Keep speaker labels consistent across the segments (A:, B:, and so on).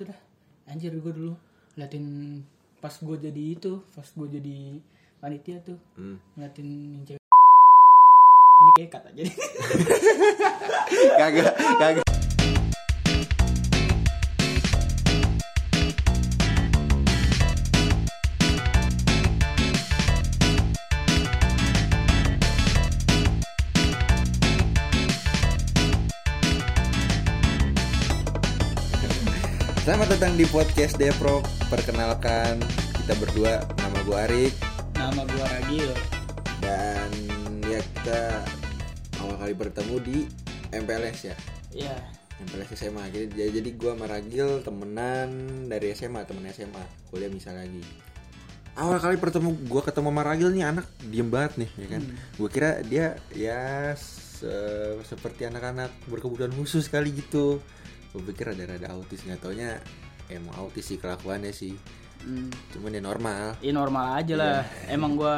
A: itu dah anjir gue dulu ngeliatin pas gue jadi itu pas gue jadi panitia tuh
B: Hmm.
A: ngeliatin yang cewek ini kayak kata jadi
B: Kagak, kagak. Selamat datang di podcast Depro. Perkenalkan kita berdua, nama gue Arik.
A: Nama gue Ragil.
B: Dan ya kita awal kali bertemu di MPLS ya.
A: ya
B: MPLS SMA jadi jadi, gue sama Ragil temenan dari SMA temen SMA kuliah bisa lagi. Awal kali pertemu gue ketemu sama Ragil nih anak diem banget nih ya kan? Gue kira dia ya se- seperti anak-anak berkebutuhan khusus kali gitu gue pikir ada rada autis nggak taunya emang autis sih kelakuannya sih
A: hmm,
B: cuman ya normal
A: ya normal aja lah emang gue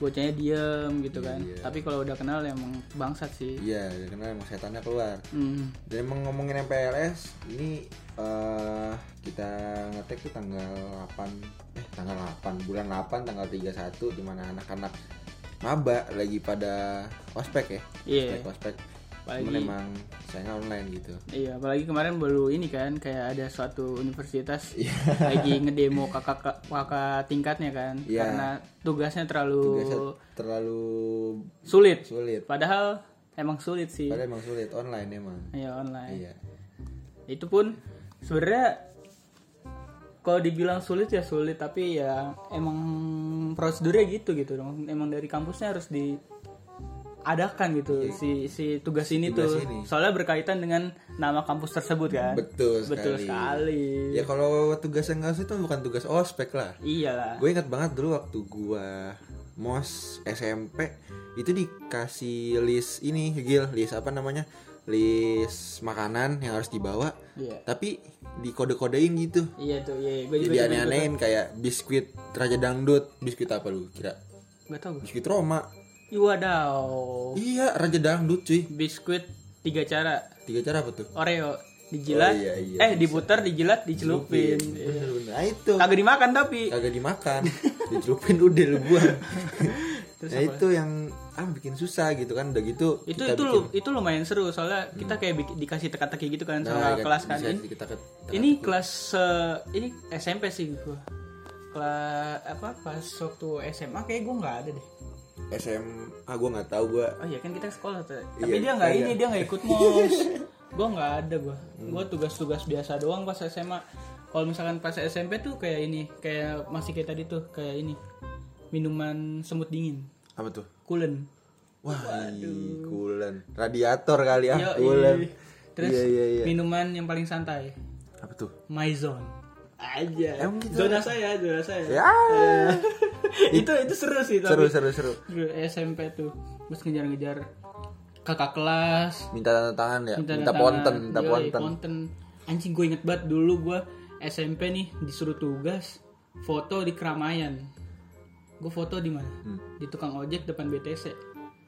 A: bocahnya diem gitu kan
B: Iya.
A: tapi kalau udah kenal emang bangsat sih
B: iya karena emang setannya keluar
A: hmm.
B: Dan emang ngomongin MPLS ini eh kita ngetek tuh tanggal 8 eh tanggal 8 bulan 8 tanggal 31 di mana anak-anak maba lagi pada ospek ya.
A: Iya.
B: Ospek ospek.
A: Apalagi-
B: Cuman emang sayangnya online gitu.
A: Iya, apalagi kemarin baru ini kan kayak ada suatu universitas
B: Iya.
A: lagi ngedemo kakak kakak tingkatnya kan
B: Iya.
A: karena tugasnya terlalu
B: Tugasnya terlalu
A: sulit.
B: sulit.
A: Padahal emang sulit sih.
B: Padahal emang sulit online emang.
A: Iya online.
B: Iya.
A: Itu pun sebenarnya kalau dibilang sulit ya sulit tapi ya emang prosedurnya gitu gitu dong. Emang dari kampusnya harus diadakan gitu si si tugas ini
B: Iya. Tugas
A: tuh.
B: ini.
A: Soalnya berkaitan dengan nama kampus tersebut kan.
B: Betul
A: Betul
B: sekali.
A: sekali.
B: Ya kalau tugas yang nggak itu bukan tugas ospek lah.
A: Iyalah.
B: Gue ingat banget dulu waktu gue mos SMP itu dikasih list ini Gil, list apa namanya? List makanan yang harus dibawa.
A: Iya.
B: Tapi dikode-kodein gitu.
A: Iya tuh, iya. Gue juga
B: Jadi aneh-anehin kayak biskuit Raja Dangdut. Biskuit apa lu kira?
A: Gak tau gue.
B: Biskuit Roma.
A: Ih, Wadaw.
B: Iya, Raja Dangdut cuy.
A: Biskuit tiga cara.
B: Tiga cara apa tuh?
A: Oreo dijilat,
B: Oh, iya, iya,
A: eh diputar, dijilat, dicelupin.
B: Bener-bener. Nah itu.
A: Kagak dimakan tapi.
B: Kagak dimakan. Dicelupin udah lu buang. nah itu yang ah bikin susah gitu kan udah gitu
A: Itu itu
B: bikin-
A: lu, itu lumayan seru soalnya kita kayak bik- dikasih teka-teki gitu kan sama
B: Nah, iya,
A: kelas kan. Ini,
B: kita ke-
A: ini kelas eh, ini SMP sih gua. Kelas apa pas waktu SMA kayak gue nggak ada deh.
B: SMA gue nggak tahu gue
A: Oh iya kan kita sekolah tuh.
B: Iya,
A: Tapi dia nggak
B: kagak.
A: ini dia nggak ikut mos. gue nggak ada gue. Gue tugas-tugas biasa doang pas SMA. Kalau misalkan pas SMP tuh kayak ini, kayak masih kayak tadi tuh kayak ini minuman semut dingin,
B: apa tuh
A: kulen.
B: wah kulen radiator kali ya
A: Yoi.
B: kulen
A: Terus
B: Iya, iya, iya.
A: minuman yang paling santai,
B: apa tuh
A: Maison. Aja.
B: Emang gitu?
A: Zona saya, zona saya.
B: ya
A: itu itu seru sih
B: seru
A: tapi
B: seru seru
A: Seru, SMP tuh. Terus ngejar-ngejar kakak kelas,
B: minta tanda tangan ya? Minta,
A: tanda
B: ponten minta
A: Yoi,
B: ponten.
A: anjing gue inget banget dulu gue SMP nih disuruh tugas foto di keramaian. Gue foto di mana?
B: Hmm.
A: di tukang ojek depan BTC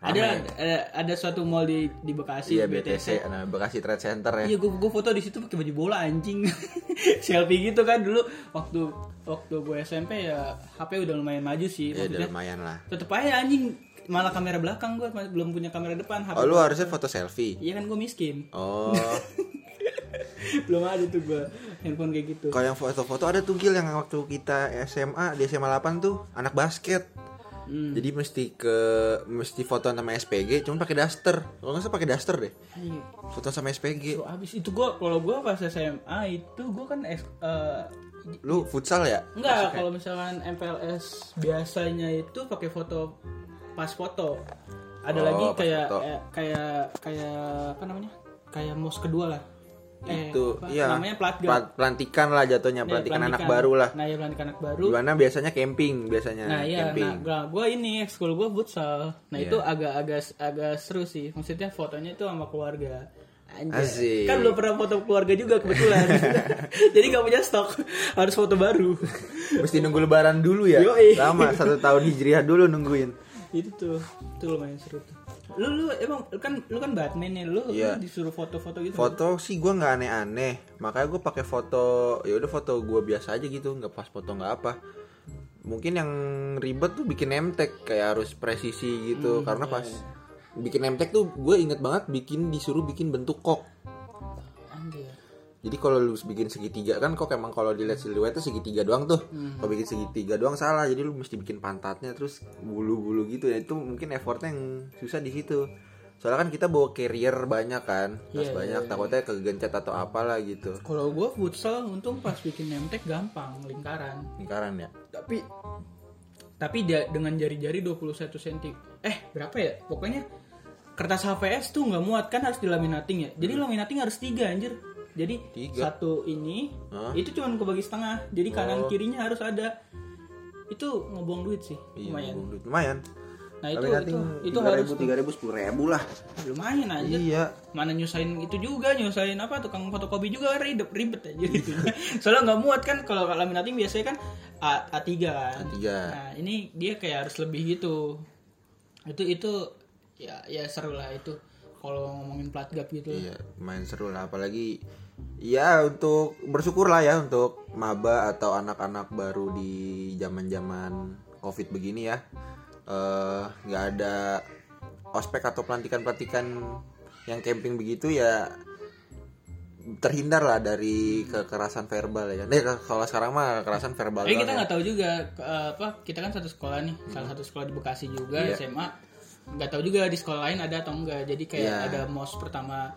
A: ada, ada ada suatu mall di di Bekasi
B: iya BTC nah Bekasi Trade Center ya
A: Iya, gue gue foto di situ pakai baju bola anjing. Selfie gitu kan dulu waktu waktu gue SMP ya HP udah lumayan maju sih.
B: ya udah lumayan lah
A: tetep aja anjing malah kamera belakang gue belum punya kamera depan HP.
B: oh lu harusnya foto selfie
A: Iya kan gue miskin.
B: oh
A: belum ada tuh gue handphone kayak gitu.
B: kalau yang foto-foto ada tuh Gil yang waktu kita SMA di SMA 8 tuh anak basket
A: Hmm.
B: Jadi mesti ke mesti foto sama SPG, cuman pakai daster. Kalau nggak salah pakai daster deh.
A: Anjing,
B: Foto sama SPG.
A: Tuh, abis itu gue kalau gue pas SMA itu gue kan es- eh,
B: Lu futsal ya?
A: enggak kalau misalkan MPLS biasanya itu pakai foto pas foto. Ada
B: Oh,
A: lagi kayak
B: foto.
A: eh, kayak kayak apa namanya? Kayak mos kedua lah. Eh,
B: itu
A: apa?
B: iya.
A: Namanya platga.
B: Plat- pelantikan lah jatuhnya,
A: Iya,
B: pelantikan anak baru lah.
A: Nah, ya pelantikan anak baru.
B: Di mana biasanya camping biasanya
A: Nah, iya,
B: camping.
A: nah, gue ini ekskul gue futsal. Nah,
B: Iya.
A: itu agak-agak agak seru sih. Maksudnya fotonya itu sama keluarga. Anjay.
B: Asik.
A: Kan belum pernah foto keluarga juga kebetulan. Jadi gak punya stok, harus foto baru.
B: Mesti nunggu lebaran dulu ya.
A: Yoi.
B: Lama satu tahun hijriah dulu nungguin.
A: itu tuh, itu lumayan seru tuh. Lu lu emang kan lu kan Batman nih lu,
B: Iya.
A: lu disuruh foto-foto gitu
B: foto sih gue nggak aneh-aneh. Makanya gue pakai foto ya udah foto gue biasa aja gitu nggak pas foto nggak apa. Mungkin yang ribet tuh bikin nemtek kayak harus presisi gitu. Karena pas bikin nemtek tuh gue inget banget bikin disuruh bikin bentuk kok jadi kalau lu bikin segitiga kan kok emang kalau dilihat siluetnya segitiga doang tuh. Kalau bikin segitiga doang salah jadi lu mesti bikin pantatnya terus bulu-bulu gitu. Ya itu mungkin effortnya yang susah di situ. Soalnya kan kita bawa carrier banyak kan tas
A: Iya,
B: banyak takutnya kegencet atau apalah gitu.
A: Kalau gua futsal untung pas bikin nemtek gampang lingkaran.
B: Lingkaran ya?
A: Tapi tapi dia dengan jari-jari 21 cm eh berapa ya? Pokoknya kertas HVS tuh nggak muat kan harus dilaminating ya. Jadi laminating harus tiga anjir jadi
B: Tiga?
A: satu ini
B: Hah?
A: itu cuma kebagi setengah. Jadi kanan kirinya harus ada. Itu ngebuang duit sih
B: Iya,
A: lumayan.
B: ngomong duit. lumayan.
A: Nah itu
B: Tapi
A: itu itu
B: tiga
A: harus
B: ribu tiga ribu sepuluh ribu lah.
A: Lumayan aja.
B: Iya.
A: Mana nyusahin itu juga nyusahin apa tukang fotokopi juga ribet ribet aja gitu. Soalnya nggak muat kan kalau laminating biasanya kan A, A3 kan.
B: A3.
A: nah ini dia kayak harus lebih gitu. Itu itu ya ya seru lah itu. Kalau ngomongin plat gap gitu.
B: Iya main seru lah. Apalagi ya untuk bersyukur lah ya untuk maba atau anak-anak baru di zaman-zaman covid begini ya Eh, nggak ada ospek atau pelantikan-pelantikan yang camping begitu ya terhindar lah dari kekerasan verbal ya kan. Eh, kalau sekarang mah kekerasan verbal.
A: Tapi
B: doang
A: kita
B: ya.
A: nggak tahu juga eh, apa kita kan satu sekolah nih salah satu sekolah di Bekasi juga
B: Iya.
A: SMA nggak tahu juga di sekolah lain ada atau enggak jadi kayak
B: Iya.
A: ada mos pertama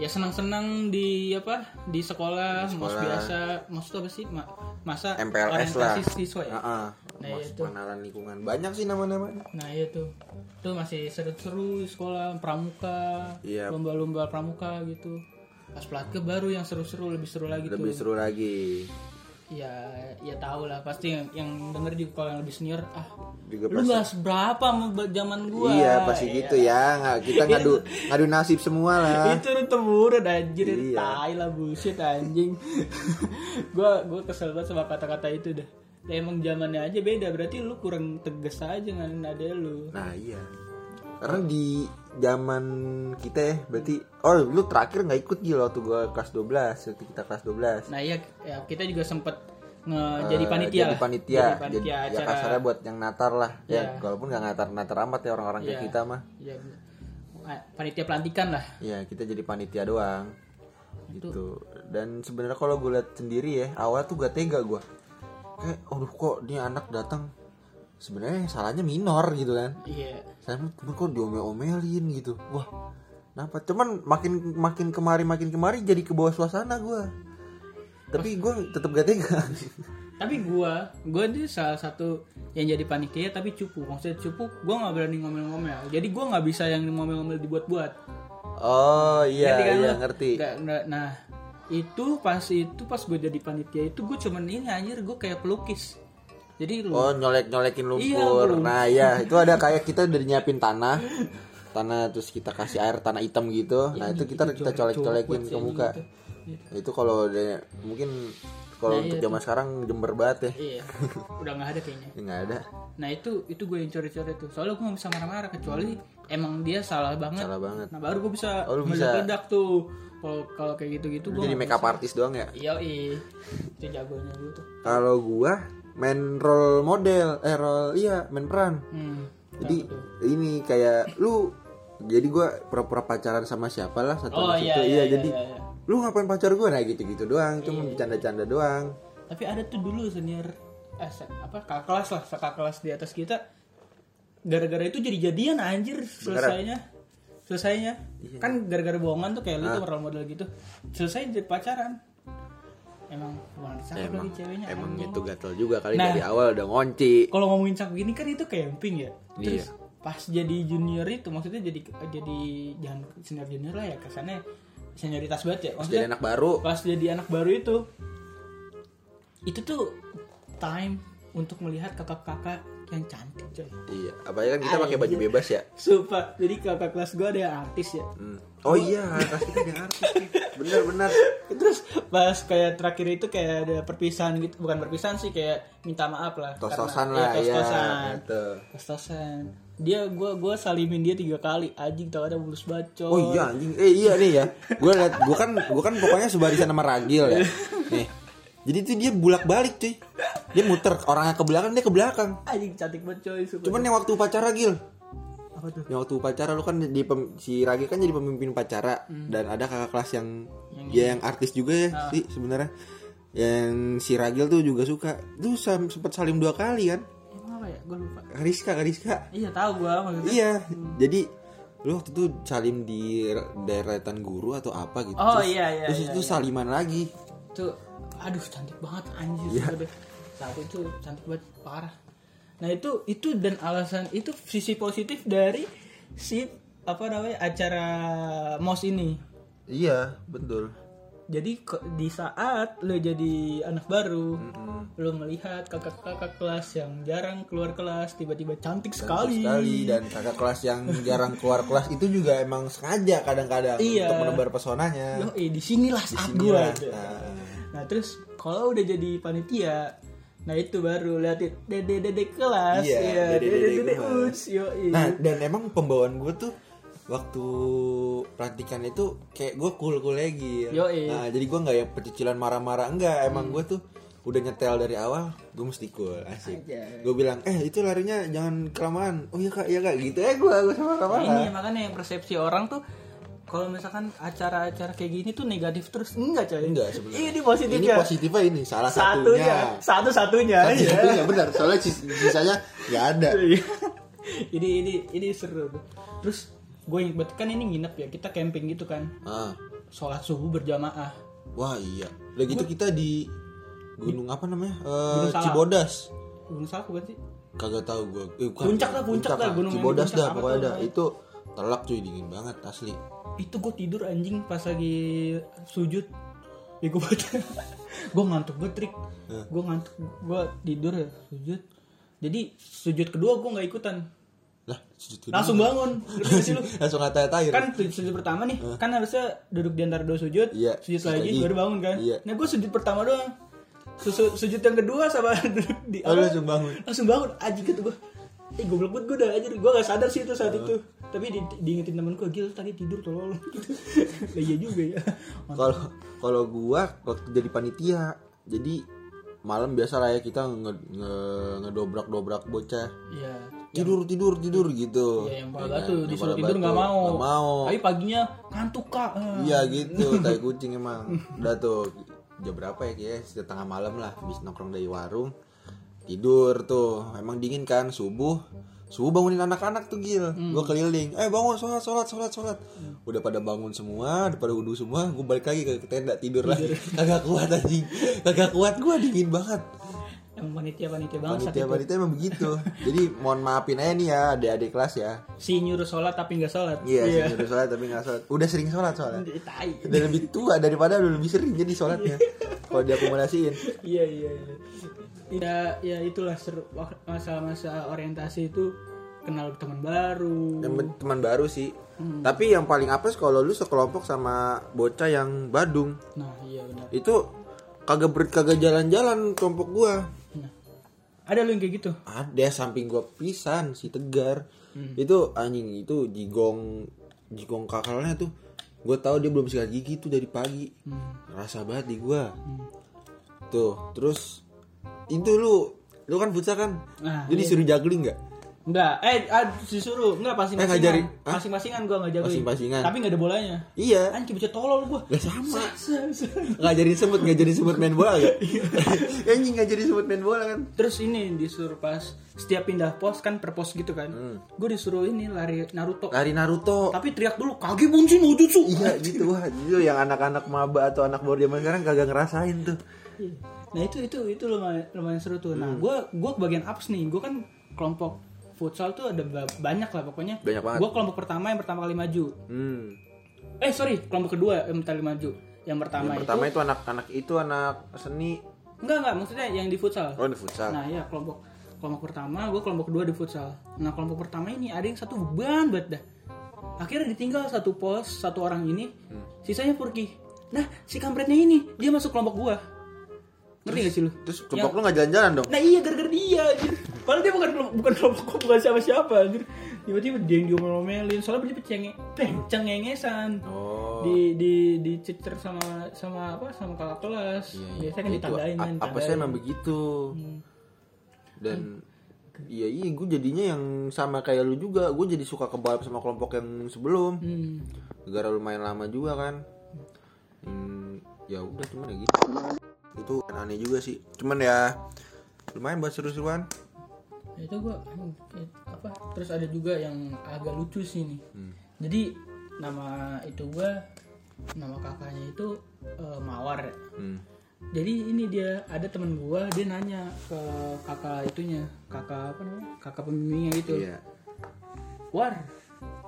A: ya senang-senang di apa di sekolah, mos
B: sekolah.
A: biasa mos itu apa sih Ma- masa
B: MPLS lah.
A: orientasi siswa ya
B: Heeh.
A: Nah,
B: Mas
A: itu.
B: pengenalan lingkungan. Banyak sih nama-namanya.
A: nah itu tuh masih seru-seru di sekolah pramuka
B: Iya.
A: lomba-lomba pramuka gitu pas pelatke baru yang seru-seru lebih seru lagi
B: Lebih
A: tuh
B: seru lagi.
A: Ya ya tahu lah pasti yang, yang denger juga kalau yang lebih senior ah
B: Juga
A: lu nggak seberapa sama zaman gua
B: Iya pasti gitu ya. Nggak, kita ngadu ngadu nasib semua lah.
A: itu udah temurun anjir
B: Iya.
A: tai lah bullshit anjing gua gua kesel banget sama kata-kata itu dah ya, emang zamannya aja beda berarti lu kurang tegas aja ngan ada lu
B: Nah iya. Karena di zaman kita ya berarti oh lu terakhir nggak ikut gila waktu gua kelas 12 waktu kita kelas 12
A: nah iya ya, kita juga sempet nge jadi
B: Eh,
A: panitia
B: jadi panitia.
A: Jadi
B: jadi,
A: panitia
B: ya
A: acara.
B: kasarnya buat yang natar lah.
A: Iya.
B: ya walaupun nggak natar natar amat ya orang-orang kayak
A: Iya.
B: kita mah.
A: Ya, ah, panitia pelantikan lah.
B: Ya kita jadi panitia doang. Gitu. Dan sebenarnya kalau gue lihat sendiri ya awal tuh gak tega gue kayak aduh kok dia anak datang sebenarnya salahnya minor gitu kan.
A: Iya.
B: Saya temen kok diomel-omelin gitu. Wah kenapa? Cuman makin makin kemari makin kemari jadi ke bawah suasana gue tapi gue tetap gak tega.
A: Tapi gua gua itu salah satu yang jadi panitia tapi cupu. Maksudnya cupu gua nggak berani ngomel-ngomel. Jadi gua nggak bisa yang ngomel-ngomel dibuat-buat.
B: Oh iya
A: Ngerti kan
B: iya
A: lu?
B: ngerti.
A: Nggak- nggak- nah itu pas itu pas gue jadi panitia itu gue cuman ini anjir gue kayak pelukis jadi lu
B: oh nyolek nyolekin
A: Iya,
B: lumpur.
A: Bro.
B: nah ya itu ada kayak kita udah nyiapin tanah. Tanah terus kita kasih air tanah hitam gitu. Nah itu kita kita colek colekin ke muka. Nah, itu kalau udah mungkin kalau
A: Nah,
B: untuk
A: iya
B: zaman sekarang jember banget ya.
A: Iya udah nggak ada kayaknya.
B: Ya, nggak ada.
A: Nah itu itu gue yang coret-coret tuh. Soalnya gue nggak bisa marah-marah kecuali emang dia salah banget.
B: Salah banget.
A: Nah baru gue bisa
B: Oh, bisa.
A: meledak tuh. Kalau kalau kayak gitu-gitu gue
B: jadi makeup artist doang ya?
A: Iya iya itu jagonya gue tuh.
B: Kalau gua main role model eh role iya main peran.
A: Hmm.
B: jadi ini kayak lu jadi gua pura-pura pacaran sama siapa lah satu
A: oh iya,
B: situ.
A: iya, iya,
B: jadi
A: iya, iya.
B: lu ngapain pacar gua? Nah gitu-gitu doang cuma bercanda-canda doang.
A: Tapi ada tuh dulu senior eh, se- apa kakak kelas lah kakak kelas di atas kita. Gara-gara itu jadi jadian anjir selesainya. Selesainya.
B: Iya.
A: kan gara-gara bohongan tuh kayak lu tuh role model gitu. Selesai jadi pacaran emang emang cakep
B: emang
A: lagi ceweknya
B: emang
A: anjing.
B: itu gatel juga kali
A: Nah.
B: dari awal udah ngonci
A: kalau ngomongin cakep gini kan itu camping ya terus
B: Iya.
A: pas jadi junior itu maksudnya jadi jadi jangan senior junior lah ya kesannya senioritas banget ya
B: jadi
A: maksudnya
B: anak baru
A: pas jadi anak baru itu itu tuh time untuk melihat kakak-kakak yang cantik coy
B: iya apalagi kan kita pakai baju bebas ya
A: Sumpah, jadi kakak kelas gue ada yang artis ya
B: Hmm. oh iya kelas kita ada yang artis nih. bener-bener
A: Terus pas kayak terakhir itu kayak ada perpisahan gitu Bukan perpisahan sih, kayak minta maaf lah
B: tos-tosan
A: Karena-
B: lah
A: iya,
B: ya
A: tos-tosan
B: gitu
A: Tos-tosan dia gua gua salimin dia tiga kali anjing tau ada mulus bacot
B: Oh iya anjing. Eh iya nih ya. Gue liat gue kan gue kan pokoknya sebarisan sama Ragil ya. Nih. Jadi tuh dia bulak-balik cuy. Dia muter orangnya ke belakang dia ke belakang.
A: anjing cantik banget coy sumpah.
B: Cuman yang waktu upacara Gil.
A: apa tuh
B: Yang waktu upacara lu kan di pem- si Ragil kan jadi pemimpin upacara dan ada kakak kelas yang dia yang artis juga ya sih sebenarnya. Yang si Ragil tuh juga suka. Tuh sam- sempet salim dua kali kan.
A: emang apa ya gua lupa
B: Kariska, Kariska.
A: iya tahu gua maksudnya
B: Iya. Jadi lu waktu itu salim di deretan guru atau apa gitu.
A: Oh,
B: Terus-
A: iya, iya,
B: Terus
A: iya,
B: itu saliman lagi.
A: tuh aduh cantik banget anjir
B: Iya.
A: sumpah saat itu cantik banget parah nah itu itu dan alasan itu sisi positif dari si apa namanya acara mos ini
B: Iya, betul.
A: jadi di saat lo jadi anak baru lo melihat kakak-kakak kelas yang jarang keluar kelas tiba-tiba cantik sekali,
B: Sekali dan kakak kelas yang jarang keluar kelas itu juga emang sengaja kadang-kadang
A: Iya.
B: untuk menebar pesonanya.
A: Yo, eh, di sinilah saat gitu.
B: Nah,
A: Nah terus kalau udah jadi panitia, nah itu baru liatin dede dede kelas,
B: Iya,
A: ya, dede dede us, yoi.
B: Nah, dan emang pembawaan gue tuh waktu pelantikan itu kayak gue cool cool lagi.
A: Yoi.
B: Nah, jadi gue nggak yang pecicilan marah-marah enggak. Emang gue tuh udah nyetel dari awal, gue mesti cool, asik. Gue bilang, eh itu larinya jangan kelamaan. Oh iya kak, iya kak, gitu ya gue, gue sama marah
A: ini makanya yang persepsi orang tuh kalau misalkan acara-acara kayak gini tuh negatif terus enggak coy
B: Enggak sebenarnya.
A: ini positif
B: Ini
A: ya
B: positifnya ini salah
A: satunya
B: satunya.
A: satu satunya
B: Satu
A: ya
B: satunya benar, soalnya sis- sisanya nggak ada.
A: Iya. ini ini ini seru terus gue inget kan ini nginep ya kita camping gitu kan
B: Ah,
A: sholat subuh berjamaah
B: wah iya. Udah gitu kita di gunung apa namanya? Eh,
A: Gunung.
B: Cibodas.
A: gunung salak bukan sih
B: Kagak tahu gue. Eh, bukan.
A: Puncak lah, puncak lah, gunung
B: Cibodas dah pokoknya dah. Itu telak cuy dingin banget asli.
A: Itu gue tidur anjing pas lagi sujud. Ya gue gue ngantuk banget trik. Gue ngantuk gue tidur ya sujud. Jadi sujud kedua gue nggak ikutan.
B: Lah, sujud kedua.
A: langsung bangun. Lu.
B: Langsung ngata air.
A: kan sujud, pertama nih kan harusnya duduk di antara dua sujud
B: Iya,
A: sujud lagi, baru bangun kan?
B: Iya.
A: nah gue sujud pertama doang. Susu- sujud yang kedua sama duduk di
B: Oh, langsung bangun.
A: langsung bangun. Anjing gitu gue eh goblok banget gue udah aja gue gak sadar sih itu saat itu tapi di, diingetin temen gue gil tadi tidur tolol gitu lah iya juga ya
B: Kalau kalau gua waktu jadi panitia, jadi malam biasa lah ya kita nge, nge- ngedobrak-dobrak bocah.
A: Iya.
B: Tidur tidur tidur gitu.
A: Ya yang pada
B: Ya? Yang
A: disuruh tidur nggak mau.
B: Nggak mau.
A: Tapi paginya ngantuk kak. Eh.
B: Iya gitu, tai kucing emang. Udah tuh jam berapa ya kayaknya sekitar tengah malam lah habis nongkrong dari warung. Tidur tuh, emang dingin kan subuh. Subuh bangunin anak-anak tuh Gil. Gue keliling. Eh bangun sholat sholat sholat sholat. Udah pada bangun semua, udah pada wudhu semua. Gue balik lagi ke tenda tidur lagi. Kagak kuat anjing. Kagak kuat gue dingin banget.
A: Emang panitia panitia banget
B: Panitia panitia emang begitu. Jadi mohon maafin aja nih ya adik-adik kelas ya.
A: Si nyuruh sholat tapi nggak sholat.
B: Iya, sih udah sholat tapi nggak sholat. Udah sering sholat soalnya.
A: Iya. Tai.
B: udah lebih tua daripada udah lebih sering jadi sholatnya kalau diakumulasiin
A: Iya iya iya. Ya ya itulah seru masa-masa orientasi itu kenal teman baru.
B: teman baru sih. Tapi yang paling apes kalau lu sekelompok sama bocah yang Badung.
A: Nah iya benar.
B: itu kagak ber kagak jalan-jalan kelompok gua.
A: Nah. Ada lu yang kayak gitu?
B: ada samping gua pisan si Tegar. Itu anjing itu jigong jigong kakalnya tuh. Gua tahu dia belum sikat gigi tuh dari pagi. Rasa banget di gua. Tuh terus itu lu lu kan futsal kan
A: Nah,
B: jadi disuruh juggling nggak
A: Enggak, eh ah, disuruh enggak pasti
B: Eh, ngajarin. Hah?
A: Masing-masingan gua ngajarin.
B: Masing-masingan.
A: Tapi enggak ada bolanya.
B: iya
A: Anjing bocah tolol gua.
B: Lah sama.
A: Sa- sa-
B: ngajarin semut ngajarin semut main bola gak? anjing ngajarin semut main bola kan
A: Terus ini disuruh pas setiap pindah pos kan per pos gitu kan. Gue disuruh ini lari Naruto.
B: lari Naruto
A: Tapi teriak dulu kage bunsin no jutsu.
B: iya gitu wah itu yang anak-anak maba atau anak baru zaman sekarang kagak ngerasain tuh
A: Nah itu itu itu lumayan, lumayan seru tuh. Nah gue gue kebagian apes nih. Gue kan kelompok futsal tuh ada ba- banyak lah pokoknya.
B: Banyak banget.
A: Gue kelompok pertama yang pertama kali maju.
B: hmm.
A: Eh sorry kelompok kedua yang pertama kali maju. Yang pertama,
B: yang
A: itu
B: pertama itu anak-anak itu anak seni
A: enggak enggak maksudnya yang di futsal.
B: oh di futsal
A: Nah ya kelompok kelompok pertama, gue kelompok kedua di futsal. Nah kelompok pertama ini ada yang satu beban banget dah. Akhirnya ditinggal satu pos satu orang ini, sisanya pergi. Nah si kampretnya ini dia masuk kelompok gua. Ngerti gak sih lu?
B: terus kelompok lu nggak jalan-jalan dong?
A: Nah iya gara-gara dia anjir. Padahal dia bukan bukan kelompok bukan siapa-siapa anjir. tiba-tiba dia yang diomel-omelin soalnya dia cenge cengengesan.
B: Oh.
A: Di di dicecer sama sama apa sama kakak kelas.
B: Iya, iya.
A: biasanya kan
B: Itu
A: ditandain kan
B: apa sih emang begitu. Dan iya iya gue jadinya yang sama kayak lu juga. Gue jadi suka kebalap sama kelompok yang sebelum.
A: Hmm.
B: negara lumayan lama juga kan. Hmm, ya udah cuman ya gitu itu kan aneh juga sih. Cuman ya lumayan buat seru-seruan.
A: Ya, itu gua hmm, apa terus ada juga yang agak lucu sih nih
B: Hmm.
A: jadi nama itu gua nama kakaknya itu eh, mawar.
B: Hmm.
A: jadi ini dia ada temen gua dia nanya ke kakak itunya kakak apa namanya kakak pembimbingnya gitu.
B: Iya.
A: War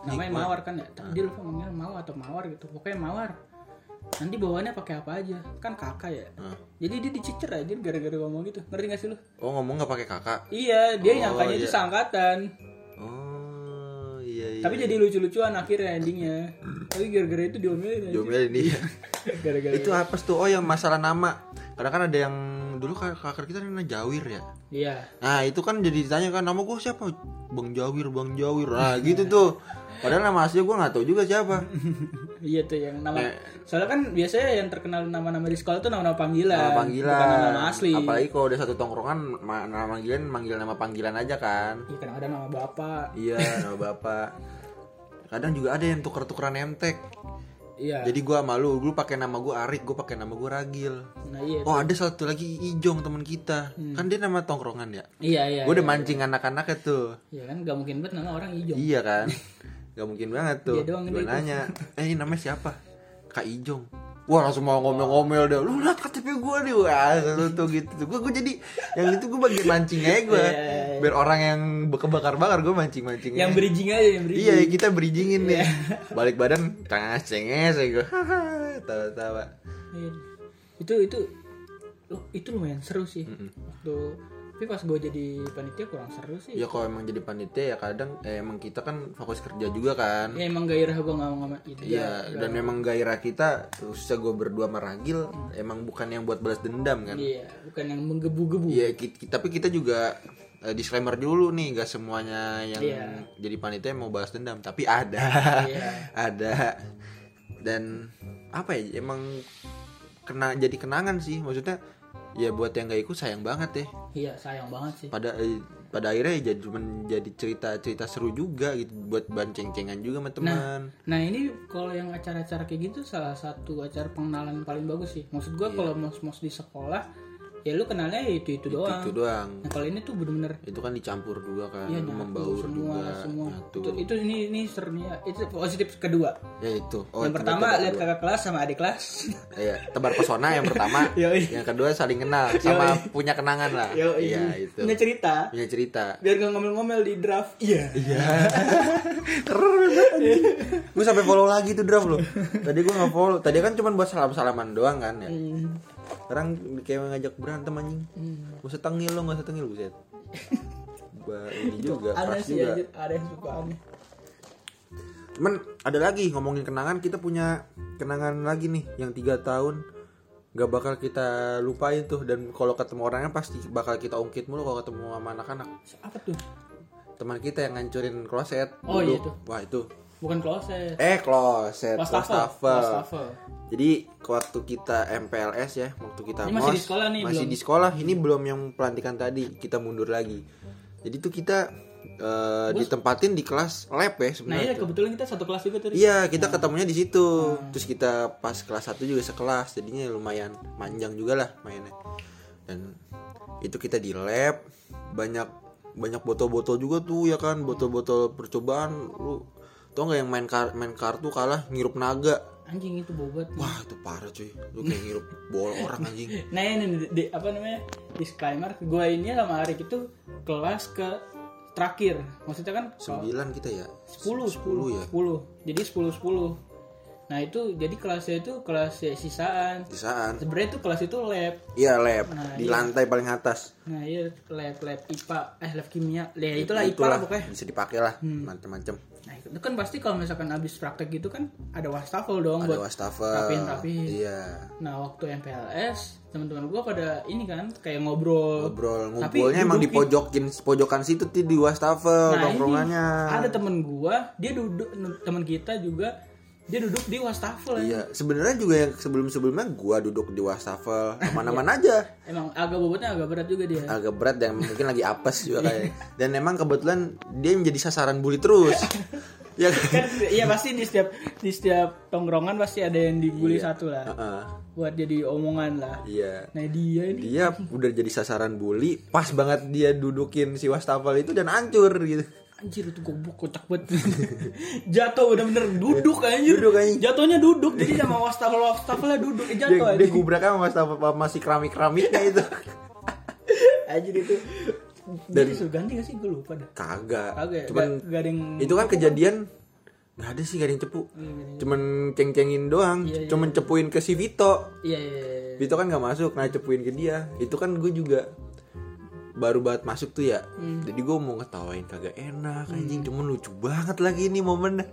A: namanya mawar kan ya? Tapi dia lupa manggilnya mawar atau mawar gitu. Pokoknya mawar nanti bawaannya pakai apa aja? Kan kakak ya.
B: Hah.
A: jadi dia dicecer aja gara-gara ngomong gitu. Ngerti gak sih lu?
B: Oh ngomong nggak pakai kakak?
A: Iya dia
B: Oh,
A: nyangkanya itu
B: iya.
A: seangkatan.
B: Oh iya iya
A: tapi jadi lucu-lucuan akhirnya endingnya. Tapi gara-gara itu diomelin aja.
B: Jomel ini
A: gara-gara
B: itu apa tuh? Oh yang masalah nama. Karena kan ada yang dulu kakak kita namanya Jawir ya.
A: Iya.
B: Nah itu kan jadi ditanya kan nama gue siapa? Bang Jawir Bang Jawir. Nah gitu tuh. Padahal nama asli gue gak tahu juga siapa
A: iya tuh yang nama
B: Nah.
A: soalnya kan biasanya yang terkenal nama-nama di sekolah tuh nama-nama panggilan
B: Nama panggilan.
A: bukan nama asli.
B: Apalagi kalau udah satu tongkrongan ma- Nama panggilan manggil nama panggilan aja kan.
A: Iya kadang ada nama bapak.
B: Iya nama bapak. Kadang juga ada yang tuker-tukeran emtek
A: iya.
B: Jadi gue malu Dulu pakai nama gue Arik Gue pakai nama gue Ragil.
A: Nah iya
B: Oh ada satu lagi Ijong teman kita. Kan dia nama tongkrongan ya?
A: Iya iya
B: Gue udah
A: iya.
B: mancing anak-anaknya tuh.
A: Iya kan gak mungkin banget nama orang Ijong.
B: Iya kan Gak mungkin banget tuh.
A: Iya doang
B: Gue
A: dia
B: nanya Eh ini namanya siapa? Kak Ijong. Wah langsung mau ngomel-ngomel deh Lu liat KTP gue nih. Wah tuh, tuh gitu tuh. Gue jadi Yang itu gue bagian mancing aja gue
A: Iya, iya, iya.
B: Biar orang yang kebakar-bakar Gue mancing-mancing
A: yang bridging aja yang bridging.
B: Iya kita bridgingin nih. Balik badan Cenges cenges ya gue Tawa-tawa.
A: Itu itu lu- itu lumayan seru sih. Waktu tapi pas gue jadi panitia kurang seru sih
B: Ya kalau emang jadi panitia ya kadang eh, Emang kita kan fokus kerja juga kan
A: ya emang gairah gue nggak mau ngomong itu
B: Iya, dan memang gairah kita khususnya gue berdua sama Ragil emang bukan yang buat balas dendam kan.
A: iya bukan yang menggebu-gebu
B: Iya, tapi kita juga eh, disclaimer dulu nih, gak semuanya yang
A: Iya.
B: jadi panitia mau balas dendam, tapi ada,
A: Iya.
B: ada. Dan apa ya, emang kena jadi kenangan sih, maksudnya ya buat yang gak ikut sayang banget ya.
A: iya sayang banget sih
B: Pada eh, pada akhirnya ya jadi cuman jadi cerita-cerita seru juga gitu buat banceng-cengan juga sama teman.
A: nah ini kalau yang acara-acara kayak gitu salah satu acara pengenalan paling bagus sih maksud gue kalau mos-mos di sekolah ya lu kenalnya ya itu itu doang.
B: Itu doang.
A: nah kalau ini tuh bener-bener
B: itu kan dicampur juga kan
A: Iya,
B: itu
A: nyatu
B: membaur
A: semua
B: juga
A: semua.
B: nyatu.
A: itu, itu ini ini serunya itu positif kedua.
B: Ya itu. Oh,
A: yang pertama lihat kakak kelas sama adik kelas.
B: Iya tebar pesona yang pertama. Yang kedua saling kenal sama punya kenangan lah. Iya itu.
A: Punya cerita.
B: Punya cerita.
A: Biar gak ngomel-ngomel di draft. Iya.
B: Iya. Keren banget gue sampai follow lagi tuh draft lo tadi gue nggak follow tadi kan cuma buat salam salaman doang kan ya
A: Hmm.
B: sekarang kayak ngajak berantem anjing. Gak usah tengil lo gak usah tengil buset. Ba, ini juga
A: ada sih
B: juga.
A: ada yang suka aneh.
B: Cuman ada lagi ngomongin kenangan kita punya kenangan lagi nih yang tiga tahun. Gak bakal kita lupain tuh dan kalau ketemu orangnya pasti bakal kita ungkit mulu kalau ketemu sama anak-anak.
A: Apa tuh?
B: Teman kita yang ngancurin kloset
A: Oh, iya tuh.
B: wah itu
A: bukan closet
B: eh kloset
A: wastafel
B: jadi waktu kita MPLS ya waktu kita
A: Ini masih
B: mos,
A: di sekolah nih,
B: masih
A: belum?
B: di sekolah. Ini belum yang pelantikan tadi kita mundur lagi. Jadi tuh kita eh, ditempatin di kelas lab ya
A: nah
B: sebenarnya.
A: iya kebetulan kita satu kelas juga tadi.
B: Iya, kita ketemunya di situ. Terus kita pas kelas 1 juga sekelas, jadinya lumayan panjang juga lah mainnya. Dan itu kita di lab banyak banyak botol-botol juga tuh ya kan, botol-botol percobaan. Lu tau nggak yang main kar- main kartu kalah ngirup naga.
A: anjing itu bobat
B: Wah, itu parah cuy. Lu kayak ngirup bola orang anjing.
A: nah ini di, di- apa namanya? Disclaimer gue ini sama Arik itu kelas ke terakhir. Maksudnya kan
B: 9 kita ya.
A: 10
B: 10 ya.
A: 10 jadi 10 10 nah itu jadi kelasnya itu kelas ya, sisaan.
B: Sisaan.
A: Sebenarnya itu kelas itu lab.
B: Iya lab.
A: Nah,
B: di
A: iya.
B: lantai paling atas.
A: Nah iya lab lab IPA eh lab kimia. Ya itulah IPA lah pokoknya.
B: Bisa dipakai lah macam-macam
A: nah itu kan pasti kalau misalkan habis praktek gitu kan ada wastafel dong
B: ada
A: buat
B: wastafel.
A: rapiin-rapiin.
B: iya.
A: Nah waktu MPLS teman-teman gua pada ini kan kayak ngobrol.
B: Ngobrol. Ngumpulnya emang di pojokin pojokan situ di wastafel
A: Nah, ada temen gua, dia duduk temen kita juga dia duduk di wastafel.
B: iya sebenarnya juga yang sebelum sebelumnya gua duduk di wastafel
A: Iya.
B: aman-aman aja
A: Emang agak bobotnya agak berat juga dia.
B: agak berat dan mungkin lagi apes juga kayak dan emang kebetulan dia menjadi sasaran bully terus ya
A: kan iya pasti di setiap di setiap tongkrongan pasti ada yang dibully satu lah.
B: Heeh.
A: Buat jadi omongan lah.
B: iya
A: Nah, dia ini
B: dia udah jadi sasaran bully pas banget dia dudukin si wastafel itu dan hancur gitu
A: anjir itu goblok kocak banget. jatuh bener-bener duduk anjir.
B: Duduk, anjing.
A: Jatuhnya duduk jadi sama wastafel wastafelnya duduk eh,
B: dia,
A: jatuh
B: dia
A: anjir.
B: gubraknya sama wastafel masih keramik keramiknya itu
A: Anjir itu.
B: Dan-
A: Jadi suruh ganti gak sih? Gue lupa dah.
B: kagak
A: Kagak
B: cuman
A: Gak- gak ada yang
B: itu kan kejadian nggak ada sih gak ada yang cepu cuman ceng-cengin doang
A: Iya, iya.
B: cuman cepuin ke si Vito
A: Iya iya iya.
B: Vito kan nggak masuk nah cepuin ke dia itu kan gue juga baru banget masuk tuh ya
A: Hmm.
B: jadi gue mau ngetawain kagak enak anjing cuman lucu banget lagi ini momennya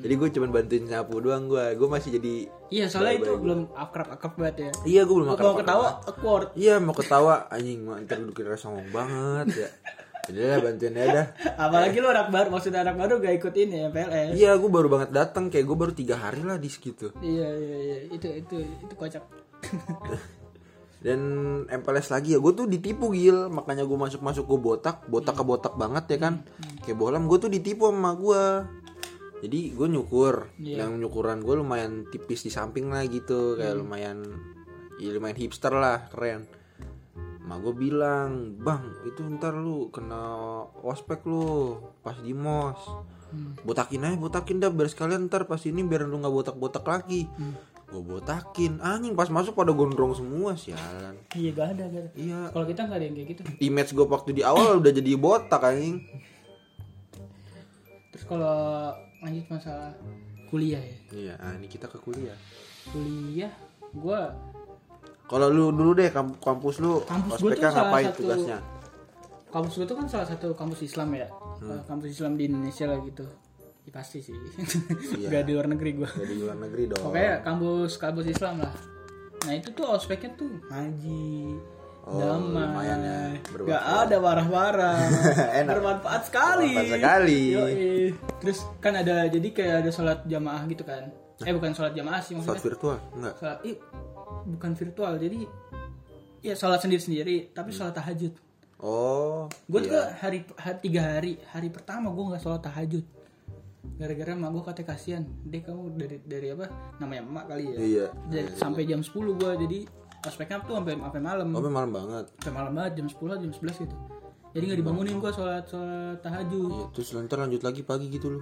B: jadi gue cuman bantuin nyapu doang gue gue masih jadi
A: Hmm. Iya soalnya itu
B: Bye-bye.
A: belum akrab-akrab banget ya.
B: iya gue belum
A: Mau
B: makan
A: ketawa awkward.
B: iya mau ketawa anjing ntar gue kira songong banget ya jadi lah bantuin aja dah
A: Apalagi lu anak baru, maksudnya anak baru gak ikut ini ya PLS.
B: iya gue baru banget datang kayak gue baru tiga hari lah di situ
A: Iya iya iya itu itu itu kocak.
B: dan MPLS lagi ya. Gue tuh ditipu gil. Makanya gue masuk masuk gue botak. Botak ke botak banget ya kan. Kayak bohlam gue tuh ditipu sama gue jadi gue nyukur.
A: Iya.
B: yang nyukuran gue lumayan tipis di samping lah gitu. Kayak lumayan ya lumayan hipster lah. Keren. Ma gue bilang bang itu ntar lu kena ospek lu pas di mos. Botakin aja botakin dah. Biar sekalian ntar pas ini biar lu nggak botak botak lagi gue botakin anjing pas masuk pada gondrong semua sialan
A: iya gak ada gak ada.
B: iya
A: Kalau kita gak ada yang kayak gitu.
B: image gue waktu di awal udah jadi botak anjing
A: Terus kalau lanjut masalah kuliah ya.
B: iya ah, ini kita ke kuliah
A: Kuliah gua
B: kalau lu dulu deh kamp- kampus lu
A: Kampus
B: ospeknya
A: tuh salah satu-
B: tugasnya
A: kampus gue tuh kan salah satu kampus Islam ya.
B: Hmm.
A: Kampus Islam di Indonesia lah gitu. Ya, pasti sih.
B: Iya.
A: Gak di luar negeri gua.
B: dari luar negeri dong
A: Pokoknya kampus kampus Islam lah. Nah itu tuh ospeknya tuh ngaji,
B: Oh,
A: damai,
B: lumayan ya,
A: gak ada marah-marah,
B: Enak.
A: bermanfaat sekali.
B: Bermanfaat sekali.
A: Yoi. Terus kan ada jadi kayak ada sholat jamaah gitu kan? Eh bukan sholat jamaah sih
B: Sholat
A: maksudnya.
B: virtual enggak
A: Sholat, ih, bukan virtual jadi ya sholat sendiri-sendiri tapi sholat tahajud.
B: oh
A: Gue tuh
B: iya.
A: hari, hari tiga hari hari pertama gue nggak sholat tahajud gara-gara emak gue katanya kasihan. Deh kamu dari dari apa? Namanya emak kali ya?
B: Iya.
A: Jadi, sampai jam 10 gue jadi ospeknya tuh sampai sampai malam.
B: Oh malam banget.
A: Sampai malam banget jam 10 jam 11 gitu. Jadi nggak dibangunin gue sholat sholat tahajud.
B: Iya terus lantar lanjut lagi pagi gitu lu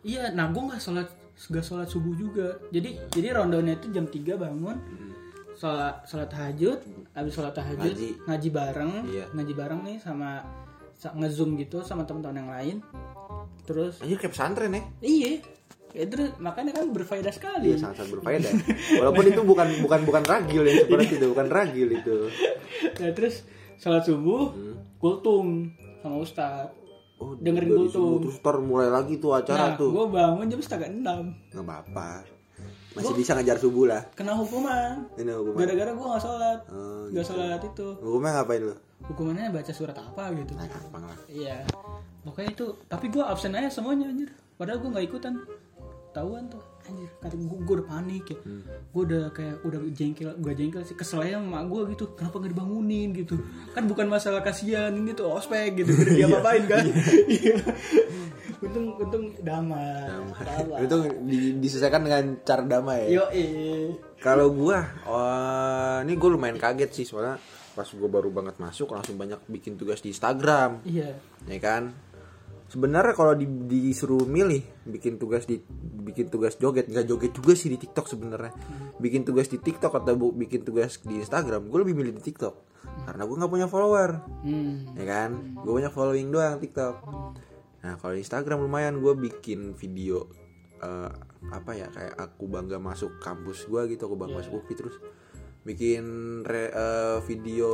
A: iya nah gue nggak sholat nggak sholat subuh juga. Jadi jadi rondonnya itu jam 3 bangun sholat sholat tahajud habis sholat tahajud
B: Ngaji.
A: ngaji, bareng
B: Iya.
A: ngaji bareng nih sama sa- ngezoom gitu sama teman-teman yang lain terus
B: anjir kayak pesantren ya
A: iya ya terus makanya kan berfaedah sekali
B: Iya sangat sangat berfaedah. Walaupun itu bukan bukan bukan ragil yang seperti itu, bukan ragil itu.
A: nah terus sholat subuh kultum sama ustad
B: Oh,
A: Dengerin kultum.
B: subuh, Terus ntar mulai lagi tuh acara
A: nah
B: tuh.
A: gue bangun jam setengah enam
B: Nggak apa-apa. Masih bisa ngejar subuh lah.
A: kena hukuman
B: Ini hukuman.
A: gara-gara gue nggak sholat
B: Oh,
A: nggak sholat itu
B: Hukumnya ngapain lu?
A: hukumannya baca surat apa gitu
B: Nah, gampang lah.
A: iya pokoknya itu tapi gue absen aja semuanya anjir. Padahal gue nggak ikutan. Tahuan tuh anjir. Kata gue gue udah panik ya.
B: Hmm.
A: gue udah kayak udah jengkel gue jengkel sih kesel aja sama gue gitu. Kenapa nggak dibangunin gitu? Kan bukan masalah kasihan ini tuh ospek gitu. Udah dia apain kan? Iya. untung untung damai. Damai.
B: Itu di- diselesaikan dengan cara damai.
A: yo
B: Kalau gua, oh, ini gue lumayan kaget sih. Soalnya pas gue baru banget masuk langsung banyak bikin tugas di Instagram.
A: iya.
B: Ya kan sebenarnya kalau di, disuruh milih bikin tugas di bikin tugas joget nggak joget juga sih di TikTok sebenarnya. Bikin tugas di TikTok atau bu- bikin tugas di Instagram gue lebih milih di TikTok. Karena gue nggak punya follower.
A: Hmm.
B: ya kan? Gue banyak following doang TikTok. Nah kalau Instagram lumayan gue bikin video eh, apa ya kayak aku bangga masuk kampus gua gitu aku bangga
A: Iya.
B: masuk UPI terus. Bikin re- eh, video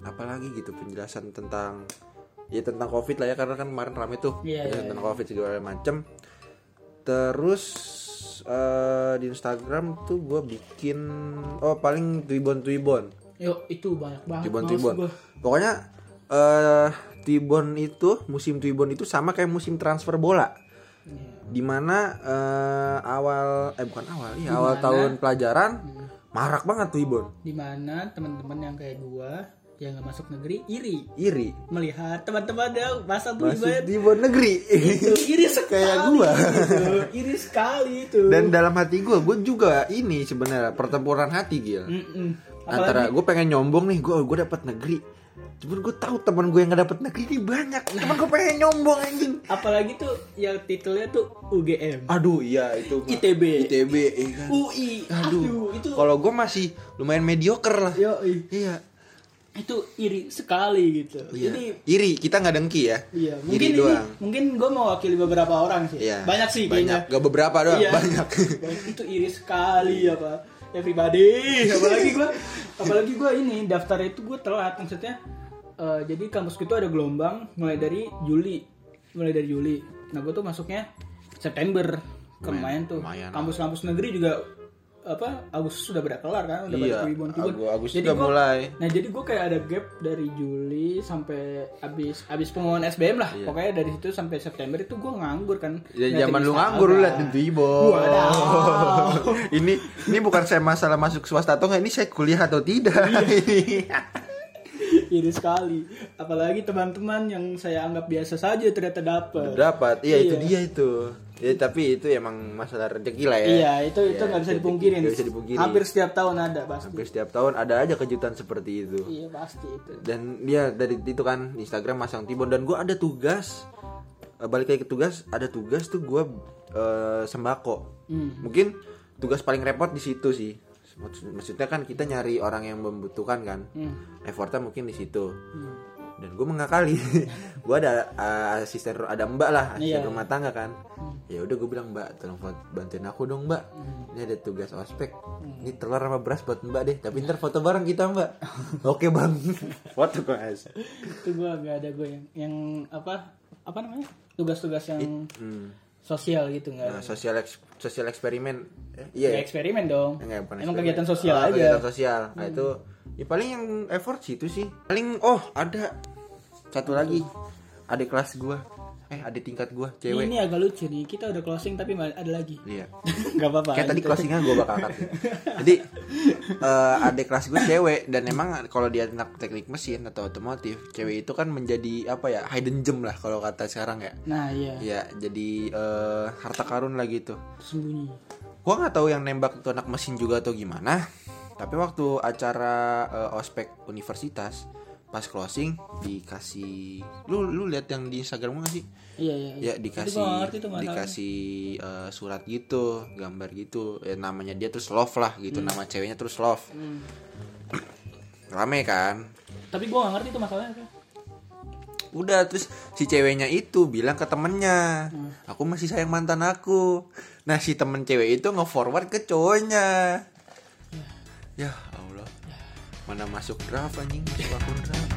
B: apa lagi gitu penjelasan tentang ya tentang covid lah ya karena kan kemarin rame tuh
A: Iya,
B: penjelasan
A: iya,
B: tentang covid segala macem terus eh, di Instagram tuh gua bikin oh paling twibbon twibbon
A: Yuk, itu banyak banget.
B: Twibbon
A: males
B: Twibbon.
A: gua.
B: Pokoknya eh Twibbon itu musim Twibbon itu sama kayak musim transfer bola.
A: Iya.
B: Di mana eh, awal eh bukan awal, iya awal tahun pelajaran marak banget Twibbon.
A: Di mana teman-teman yang kayak gua yang nggak masuk negeri iri
B: Iri.
A: melihat teman-teman yang masa tuh
B: Masuk
A: ibarat
B: Twibbon negeri.
A: itu iri sekali
B: Kayak gua.
A: gitu. iri sekali itu
B: Dan dalam hati gue, gue juga ini sebenarnya pertempuran hati Gil. Antara gue pengen nyombong nih, gue gue dapat negeri. Cuman gue tahu teman gue yang gak dapet negeri ini banyak. Cuman gue pengen nyombong anjing.
A: apalagi tuh yang titelnya tuh UGM
B: Aduh iya itu.
A: ITB.
B: ITB iya kan.
A: UI
B: Aduh,
A: aduh, itu
B: kalau gue masih lumayan mediocre lah.
A: Yoi.
B: Iya.
A: Itu iri sekali gitu
B: Iya.
A: ini
B: Iri, kita nggak dengki ya.
A: Iya,
B: Iri
A: mungkin ini,
B: doang.
A: mungkin gue mewakili beberapa orang sih.
B: Iya.
A: Banyak sih
B: banyak.
A: kayaknya.
B: Gak beberapa doang,
A: Iya.
B: banyak.
A: itu iri sekali apa. Everybody, apalagi gue, apalagi gue ini daftar itu gue telat maksudnya. eh, jadi kampus itu ada gelombang mulai dari Juli, mulai dari Juli. Nah gue tuh masuknya September kemarin tuh.
B: lumayan.
A: Kampus-kampus negeri juga apa Agustus sudah ber kelar kan udah
B: Iya,
A: tribun.
B: Agu- Agustus
A: Jadi gua-
B: mulai.
A: Nah jadi gue kayak ada gap dari Juli sampai abis abis pengumuman SBM lah.
B: Iya.
A: Pokoknya dari situ sampai September itu gue nganggur kan.
B: Ya, zaman lu nganggur lu liat di Ibo. Ini ini bukan saya masalah masuk swasta atau enggak, ini saya kuliah atau tidak.
A: Iri sekali. Apalagi teman-teman yang saya anggap biasa saja ternyata dapat.
B: Dapat. Iya, itu
A: Iya.
B: dia itu. Ya, tapi itu emang masalah rezeki lah ya.
A: Iya itu itu
B: Iya,
A: nggak bisa dipungkirin.
B: Nggak bisa dipungkiri.
A: Hampir setiap tahun ada pasti.
B: Hampir setiap tahun ada aja kejutan seperti itu.
A: Iya pasti itu.
B: dan dia dari itu kan Instagram masang tibon dan gue ada tugas eh, balik lagi ke tugas ada tugas tuh gue sembako
A: Hmm.
B: mungkin tugas paling repot di situ sih Maksud- maksudnya kan kita nyari orang yang membutuhkan kan
A: Hmm.
B: effortnya mungkin di situ
A: Hmm.
B: Dan gue mengakali gue ada eh, asisten ada mbak lah asisten
A: Iya.
B: rumah tangga kan. Ya udah gue bilang mbak tolong bantuin aku dong mbak. Ini ada tugas ospek. Ini telur sama beras buat mbak deh. Tapi ntar foto bareng kita mbak. Oke bang. Foto guys
A: Itu gue nggak ada gue yang yang apa apa namanya? Tugas-tugas yang
B: Hmm.
A: sosial gitu nggak.
B: Nah, sosial eks- sosial eksperimen. Eh,
A: Ya,
B: iya
A: eksperimen dong.
B: Enggak, bukan
A: Emang
B: eksperimen.
A: kegiatan sosial
B: Oh,
A: aja.
B: kegiatan sosial. Nah itu ya paling yang effort sih itu sih. Paling oh ada satu lagi adik kelas gua eh adik tingkat gua cewek
A: Ini agak lucu nih. Kita udah closing tapi ada lagi.
B: iya
A: Gak apa-apa.
B: Kayak tadi
A: lanjut.
B: closingnya gue bakal cut Jadi eh, adik kelas gue cewek Dan emang kalau dia anak teknik mesin atau otomotif Cewek itu kan menjadi apa ya Hidden gem lah kalau kata sekarang ya
A: Nah iya.
B: Ya jadi eh, harta karun lah gitu
A: Sembunyi.
B: Gua nggak tahu yang nembak itu anak mesin juga atau gimana Tapi waktu acara eh, ospek universitas Pas closing dikasih Lu lu lihat yang di Instagram gak sih?
A: Iya iya. iya.
B: ya
A: Itu
B: dikasih
A: gua tuh masalahnya.
B: dikasih eh, surat gitu gambar gitu ya, namanya dia terus love lah gitu
A: Hmm.
B: nama ceweknya terus love rame kan
A: Tapi gue gak ngerti tuh masalahnya apa.
B: udah terus si ceweknya itu bilang ke temennya
A: Hmm.
B: aku masih sayang mantan aku nah si temen cewek itu nge-forward ke cowoknya ya Allah mana masuk draft anjing masuk akun draft.